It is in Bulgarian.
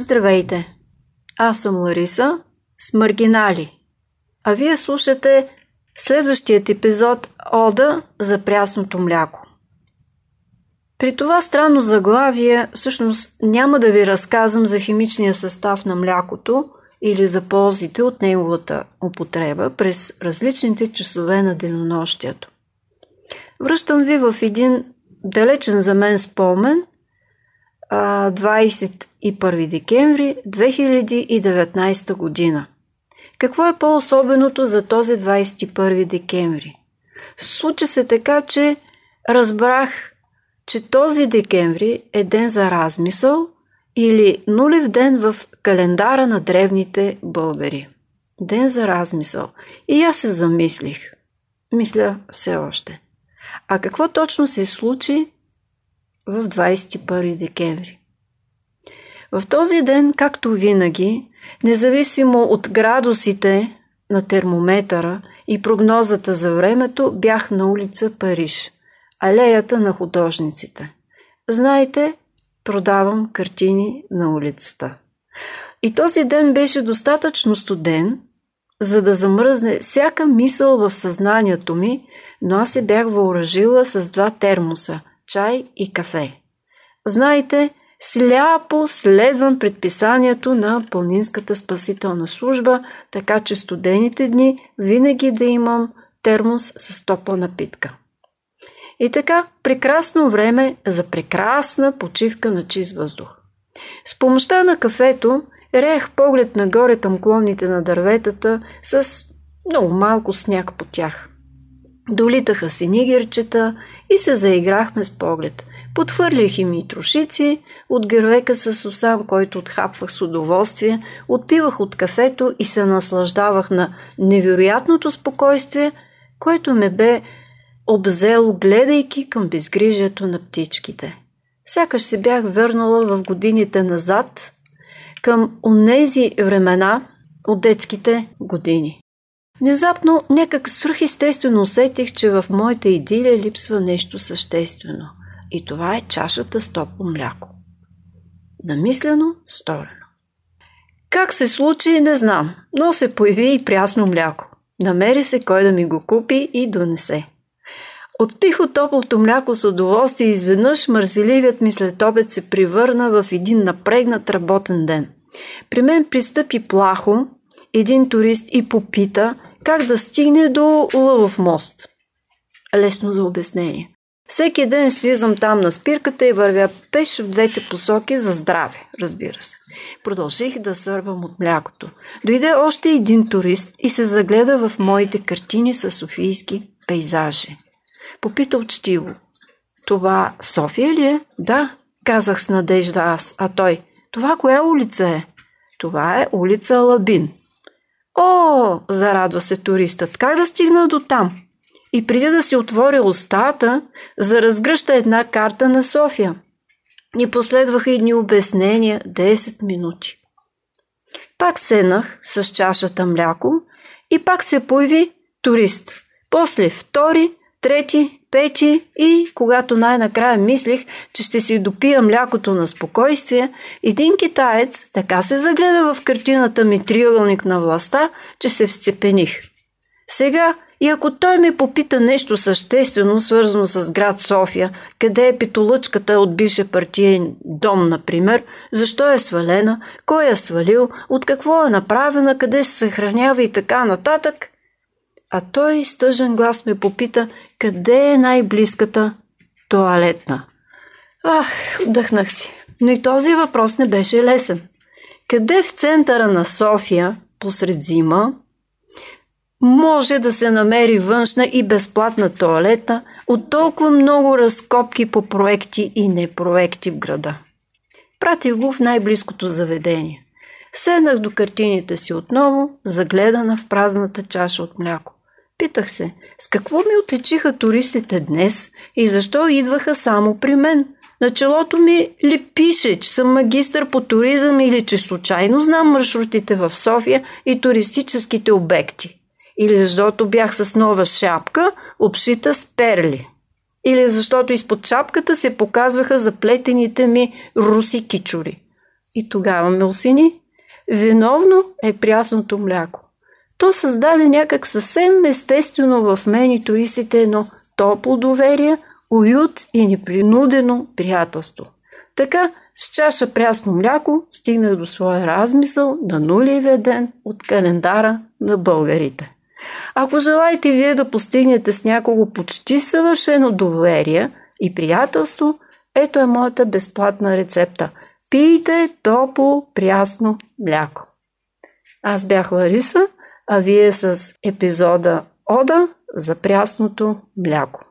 Здравейте! Аз съм Лариса с Маргинали. А вие слушате следващият епизод Ода за прясното мляко. При това странно заглавие всъщност няма да ви разказвам за химичния състав на млякото или за ползите от неговата употреба през различните часове на денонощието. Връщам ви в един далечен за мен спомен – 21 декември 2019 година. Какво е по-особеното за този 21 декември? Случи се така, че разбрах, че този декември е ден за размисъл или нулев ден в календара на древните българи. Ден за размисъл. И аз се замислих. Мисля все още. А какво точно се случи в 21 декември. В този ден, както винаги, независимо от градусите на термометъра и прогнозата за времето, бях на улица Париж, алеята на художниците. Знаете, продавам картини на улицата. И този ден беше достатъчно студен, за да замръзне всяка мисъл в съзнанието ми, но аз се бях въоръжила с два термоса – чай и кафе. Знаете, сляпо следвам предписанието на Планинската спасителна служба, така че студените дни винаги да имам термос с топла напитка. И така, прекрасно време за прекрасна почивка на чист въздух. С помощта на кафето реях поглед нагоре към клонните на дърветата с много малко сняг по тях. Долитаха си нигерчета и се заиграхме с поглед. Подхвърлях им и трошици, от гървека с усам, който отхапвах с удоволствие, отпивах от кафето и се наслаждавах на невероятното спокойствие, което ме бе обзело, гледайки към безгрижието на птичките. Сякаш се бях върнала в годините назад, към онези времена от детските години. Внезапно, някак свръхестествено усетих, че в моята идилия липсва нещо съществено. И това е чашата с топло мляко. Намислено, сторено. Как се случи, не знам, но се появи и прясно мляко. Намери се кой да ми го купи и донесе. Отпих от топлото мляко с удоволствие и изведнъж мързеливият ми след обед се превърна в един напрегнат работен ден. При мен пристъпи плахо, един турист и попита – как да стигне до Лъвов мост. Лесно за обяснение. Всеки ден слизам там на спирката и вървя пеш в двете посоки за здраве, разбира се. Продължих да сървам от млякото. Дойде още един турист и се загледа в моите картини с софийски пейзажи. Попита учтиво. Това София ли е? Да, казах с надежда аз, а той. Това коя улица е? Това е улица Лабин. О, зарадва се туристът, как да стигна до там? И преди да си отворя устата, заразгръща една карта на София. И последваха едни обяснения 10 минути. Пак седнах с чашата мляко и пак се появи турист. После втори, трети, пети и когато най-накрая мислих, че ще си допия млякото на спокойствие, един китаец така се загледа в картината ми триъгълник на властта, че се всцепених. Сега, и ако той ме попита нещо съществено, свързано с град София, къде е питолъчката от бивше партиен дом, например, защо е свалена, кой е свалил, от какво е направена, къде се съхранява и така нататък, а той с тъжен глас ме попита къде е най-близката туалетна. Ах, отдъхнах си. Но и този въпрос не беше лесен. Къде в центъра на София, посред зима, може да се намери външна и безплатна туалета от толкова много разкопки по проекти и непроекти в града? Пратих го в най-близкото заведение. Седнах до картините си отново, загледана в празната чаша от мляко. Питах се, с какво ми отличиха туристите днес и защо идваха само при мен? На челото ми ли пише, че съм магистър по туризъм или че случайно знам маршрутите в София и туристическите обекти? Или защото бях с нова шапка, обшита с перли? Или защото изпод шапката се показваха заплетените ми руси кичури? и тогава ме осени. Виновно е прясното мляко. То създаде някак съвсем естествено в мен и туристите едно топло доверие, уют и непринудено приятелство. Така, с чаша прясно мляко стигнах до своя размисъл на нулевия ден от календара на българите. Ако желаете вие да постигнете с някого почти съвършено доверие и приятелство, ето е моята безплатна рецепта. Пийте топло, прясно мляко. Аз бях Лариса, а вие с епизода Ода за прясното мляко.